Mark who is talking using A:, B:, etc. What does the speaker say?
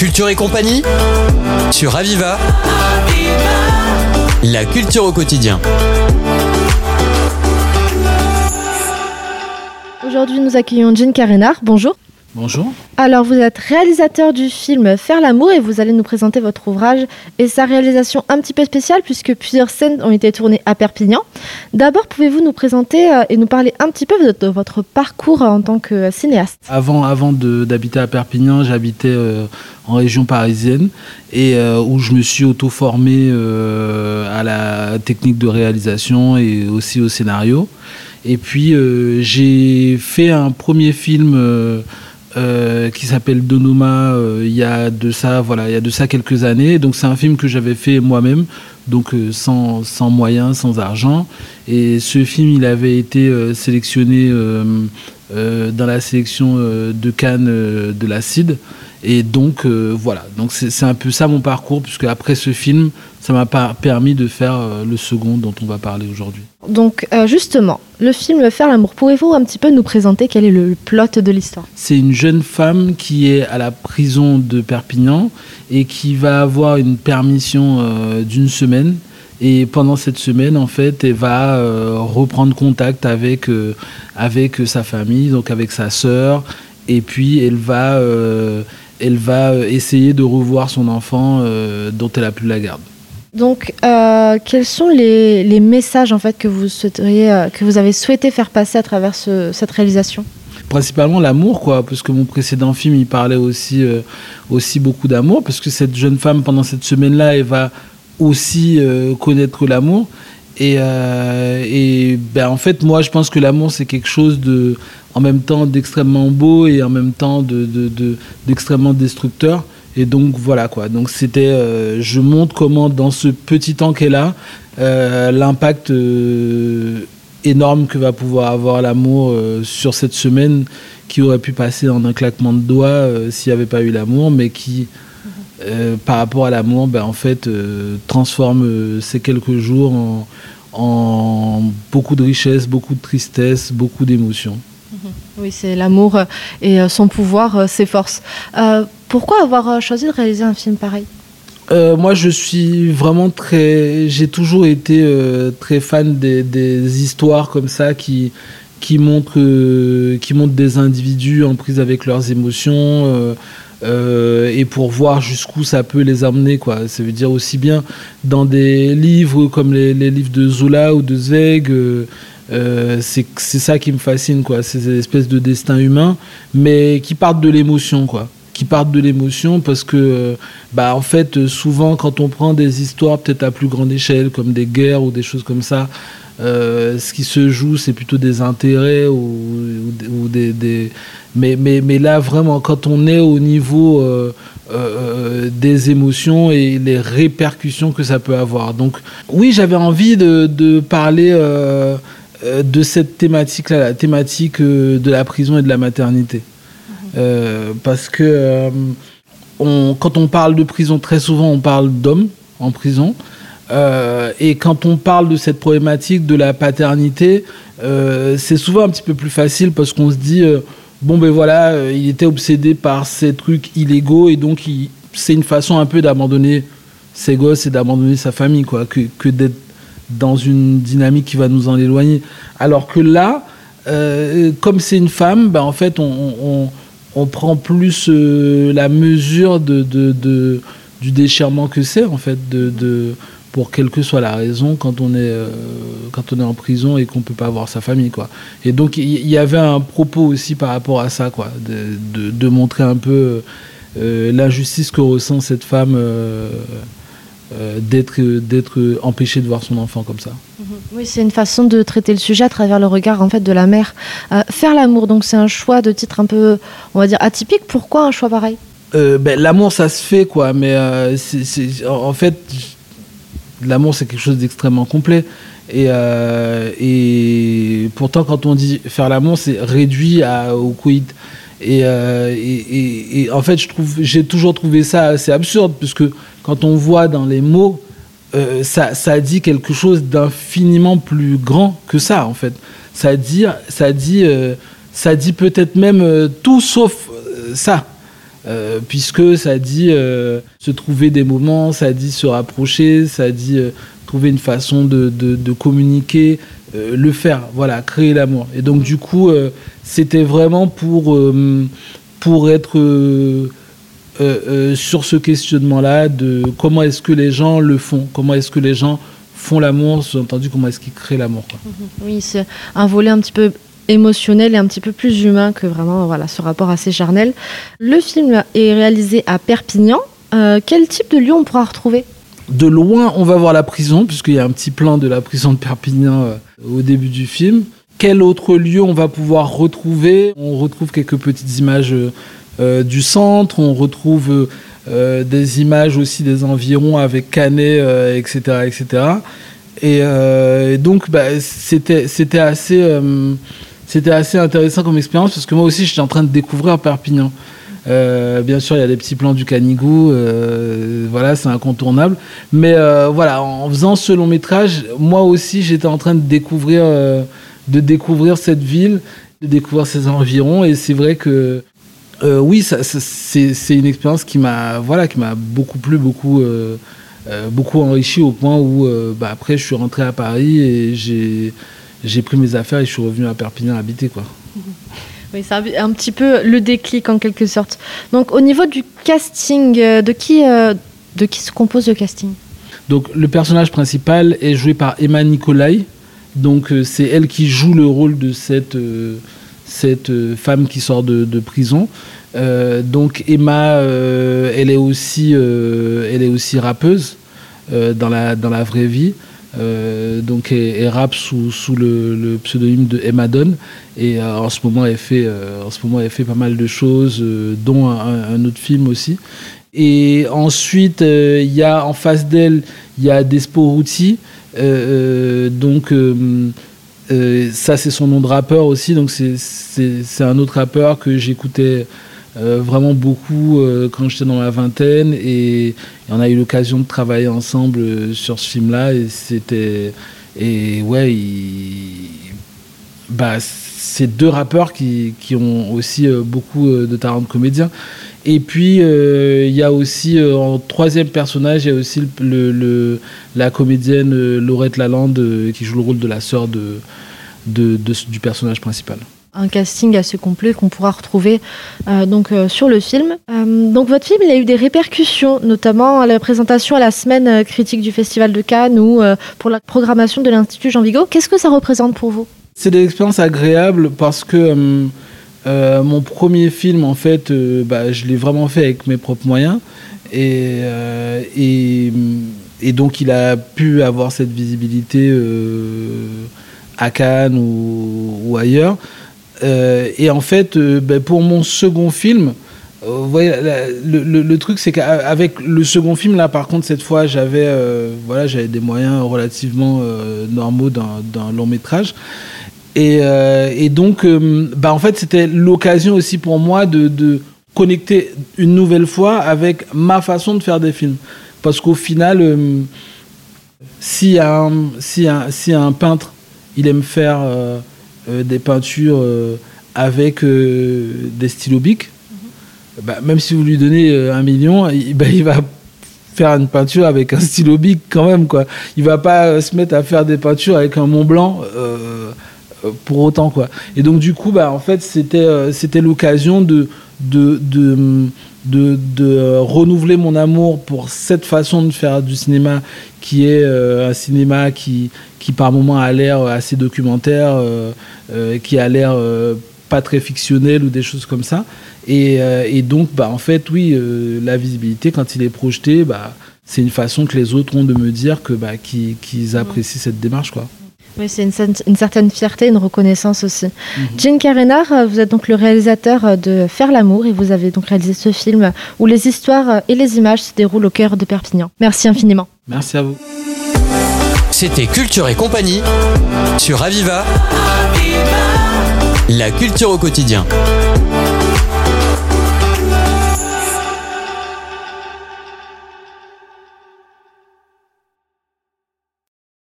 A: Culture et compagnie sur Aviva. La culture au quotidien.
B: Aujourd'hui, nous accueillons Jean Carénard. Bonjour.
C: Bonjour.
B: Alors, vous êtes réalisateur du film Faire l'amour et vous allez nous présenter votre ouvrage et sa réalisation un petit peu spéciale puisque plusieurs scènes ont été tournées à Perpignan. D'abord, pouvez-vous nous présenter euh, et nous parler un petit peu de, votre parcours en tant que cinéaste?
C: Avant, avant d'habiter à Perpignan, j'habitais euh, en région parisienne et euh, où je me suis auto-formé à la technique de réalisation et aussi au scénario. Et puis, j'ai fait un premier film euh, qui s'appelle Donoma euh, il y a de ça voilà il y a de ça quelques années. Donc c'est un film que j'avais fait moi-même donc euh, sans, moyens sans argent. Et ce film il avait été sélectionné dans la sélection de Cannes de l'Acide et donc voilà. Donc c'est un peu ça mon parcours puisque après ce film ça m'a permis de faire le second dont on va parler aujourd'hui.
B: Donc justement, le film Faire l'amour, pouvez-vous un petit peu nous présenter quel est le plot de l'histoire?
C: C'est une jeune femme qui est à la prison de Perpignan et qui va avoir une permission euh, d'une semaine. Et pendant cette semaine, en fait, elle va reprendre contact avec, avec sa famille, donc avec sa sœur. Et puis, elle va, elle va essayer de revoir son enfant dont elle a plus la garde.
B: Donc, euh, quels sont les, messages en fait que vous souhaiteriez, euh, que vous avez souhaité faire passer à travers cette réalisation?
C: Principalement l'amour, quoi, parce que mon précédent film, il parlait aussi, euh, aussi beaucoup d'amour, parce que cette jeune femme, pendant cette semaine-là, elle va aussi connaître l'amour. Et, et ben, en fait, moi, je pense que l'amour, c'est quelque chose de, en même temps d'extrêmement beau et en même temps d'extrêmement de, de, destructeur. Et donc voilà quoi. Donc c'était, euh, je montre comment dans ce petit temps a, euh, l'impact euh, énorme que va pouvoir avoir l'amour sur cette semaine qui aurait pu passer en un claquement de doigts s'il n'y avait pas eu l'amour, mais qui, par rapport à l'amour, ben, en fait, transforme ces quelques jours en, beaucoup de richesse, beaucoup de tristesse, beaucoup d'émotions.
B: Oui, c'est l'amour et son pouvoir, ses forces. Pourquoi avoir euh, choisi de réaliser un film pareil?
C: Euh, moi, je suis vraiment très. J'ai toujours été euh, très fan des, histoires comme ça qui, qui, montrent, qui montrent des individus en prise avec leurs émotions. et pour voir jusqu'où ça peut les amener. Quoi. Ça veut dire aussi bien dans des livres comme les, livres de Zola ou de Zweig, c'est ça qui me fascine, quoi. ces espèces de destin humain, mais qui partent de l'émotion. quoi qui partent de l'émotion parce que, bah, en fait, souvent, quand on prend des histoires peut-être à plus grande échelle, comme des guerres ou des choses comme ça, euh, ce qui se joue, c'est plutôt des intérêts ou, des, Mais, mais, mais là, vraiment, quand on est au niveau euh, euh, des émotions et les répercussions que ça peut avoir. Donc, oui, j'avais envie de, de parler de cette thématique-là, la thématique de la prison et de la maternité. Euh, parce que euh, quand on parle de prison, très souvent on parle d'hommes en prison. Euh, et quand on parle de cette problématique de la paternité, c'est souvent un petit peu plus facile parce qu'on se dit bon ben voilà, il était obsédé par ces trucs illégaux et donc c'est une façon un peu d'abandonner ses gosses et d'abandonner sa famille quoi, que, que d'être dans une dynamique qui va nous en éloigner. Alors que là, comme c'est une femme, ben en fait on prend plus euh, la mesure de, du déchirement que c'est, en fait, de, pour quelle que soit la raison, quand on est, euh, quand on est en prison et qu'on ne peut pas voir sa famille. Quoi. Et donc, il y, avait un propos aussi par rapport à ça, quoi, de, montrer un peu euh, l'injustice que ressent cette femme. Euh, d'être d'être empêché de voir son enfant comme ça.
B: Mhm. Oui, c'est une façon de traiter le sujet à travers le regard en fait de la mère. Euh, faire l'amour, donc c'est un choix de titre un peu, on va dire atypique. Pourquoi un choix pareil?
C: Euh, ben, l'amour ça se fait quoi, mais en fait l'amour c'est quelque chose d'extrêmement complet. Et, et, pourtant, quand on dit faire l'amour, c'est réduit à, au quid. Et, et, et, en fait, je trouve, j'ai toujours trouvé ça assez absurde, puisque quand on voit dans les mots, euh, ça, dit quelque chose d'infiniment plus grand que ça, en fait. Ça dit, ça dit, euh, dit peut-être même euh, tout sauf ça. Puisque ça dit se trouver des moments, ça dit se rapprocher, ça dit trouver une façon de, communiquer, le faire, voilà, créer l'amour. Et donc du coup, c'était vraiment pour être euh, euh, sur ce questionnement-là de comment est-ce que les gens le font, comment est-ce que les gens font l'amour, sous-entendu comment est-ce qu'ils créent l'amour. quoi.
B: Oui, c'est un volet un petit peu émotionnel et un petit peu plus humain que vraiment voilà, ce rapport assez charnel. Le film est réalisé à Perpignan. Euh, quel type de lieu on pourra retrouver?
C: De loin, on va voir la prison, puisqu'il y a un petit plan de la prison de Perpignan euh, au début du film. Quel autre lieu on va pouvoir retrouver? On retrouve quelques petites images euh, du centre, on retrouve euh, euh, des images aussi des environs avec Canet, euh, etc., etc. Et, euh, donc, bah, c'était assez, euh, c'était assez intéressant comme expérience parce que moi aussi, j'étais en train de découvrir Perpignan. Euh, bien sûr, il y a des petits plans du Canigou, euh, voilà, c'est incontournable. Mais euh, voilà, en faisant ce long métrage, moi aussi, j'étais en train de découvrir, euh, de découvrir cette ville, de découvrir ses environs. Et c'est vrai que, euh, oui, c'est une expérience qui m'a, voilà, qui m'a beaucoup plu, beaucoup, euh, euh, beaucoup enrichi au point où, euh, bah, après, je suis rentré à Paris et j'ai pris mes affaires et je suis revenu à Perpignan habiter, quoi.
B: Oui, c'est un, petit peu le déclic en quelque sorte. Donc au niveau du casting, de qui, de qui se compose le casting?
C: Donc le personnage principal est joué par Emma Nicolai. Donc c'est elle qui joue le rôle de cette, cette euh, femme qui sort de, prison. Euh, donc Emma, euh, elle, est aussi, elle est aussi rappeuse dans, la, dans la vraie vie. Donc elle, rappe sous, sous le, pseudonyme de Emma Donne et en ce moment elle fait en ce moment elle fait pas mal de choses dont un, autre film aussi et ensuite, il y a en face d'elle, il y a Desporuti. Euh, euh, donc, ça, c'est son nom de rappeur aussi. Donc, c'est- un autre rappeur que j'écoutais euh, vraiment beaucoup euh, quand j'étais dans la vingtaine. Et, on a eu l'occasion de travailler ensemble euh, sur ce film-là. Et c'était. Et ouais, il- bah, c'est deux rappeurs qui, qui ont aussi euh, beaucoup euh, de talent de comédien. Et puis, euh, il y a aussi, en troisième personnage, il y a aussi le, la comédienne Laurette Lalande qui joue le rôle de la sœur de, de, du personnage principal.
B: un casting assez complet qu'on pourra retrouver donc sur le film. Donc votre film, il a eu des répercussions, notamment à la présentation à la semaine critique du Festival de Cannes ou pour la programmation de l'Institut Jean Vigo. Qu'est-ce que ça représente pour vous?
C: C'est des expériences agréables parce que euh, euh, mon premier film, en fait, euh, bah, je l'ai vraiment fait avec mes propres moyens. Et, donc, il a pu avoir cette visibilité à Cannes ou, ailleurs. Et en fait, bah, pour mon second film, vous la- le, le- le truc, c'est qu'avec le second film, là, par contre, cette fois, j'avais euh, voilà, des moyens relativement euh, normaux d'un d'un long métrage. Et, euh, et donc, euh, bah, en fait, c'était l'occasion aussi pour moi de, de connecter une nouvelle fois avec ma façon de faire des films. Parce qu'au final, euh, si, un, si, un, si un peintre, il aime faire euh, euh, des peintures euh, avec euh, des stylos bics, bah, même si vous lui donnez euh, un million, il, bah, il va faire une peinture avec un stylo bic quand même. Quoi. Il va pas euh, se mettre à faire des peintures avec un Mont Blanc euh, pour autant. Quoi. Et donc du coup, bah, en fait, c'était c'était l'occasion de, de, de, de, de, renouveler mon amour pour cette façon de faire du cinéma qui est un cinéma qui, qui par moments a l'air assez documentaire, qui a l'air pas très fictionnel ou des choses comme ça. Et, euh, et donc, bah, en fait, oui, euh, la visibilité, quand il est projeté, bah, c'est une façon que les autres ont de me dire que bah, qu'ils qu'ils apprécient cette démarche. Quoi.
B: Oui, c'est une, cer- une certaine fierté, une reconnaissance aussi.
C: Mhm.
B: Jean Carénard, euh, vous êtes donc le réalisateur de Faire l'amour et vous avez donc réalisé ce film où les histoires et les images se déroulent au cœur de Perpignan. Merci infiniment.
C: Merci à vous.
A: C'était Culture et compagnie sur Aviva. La culture au quotidien.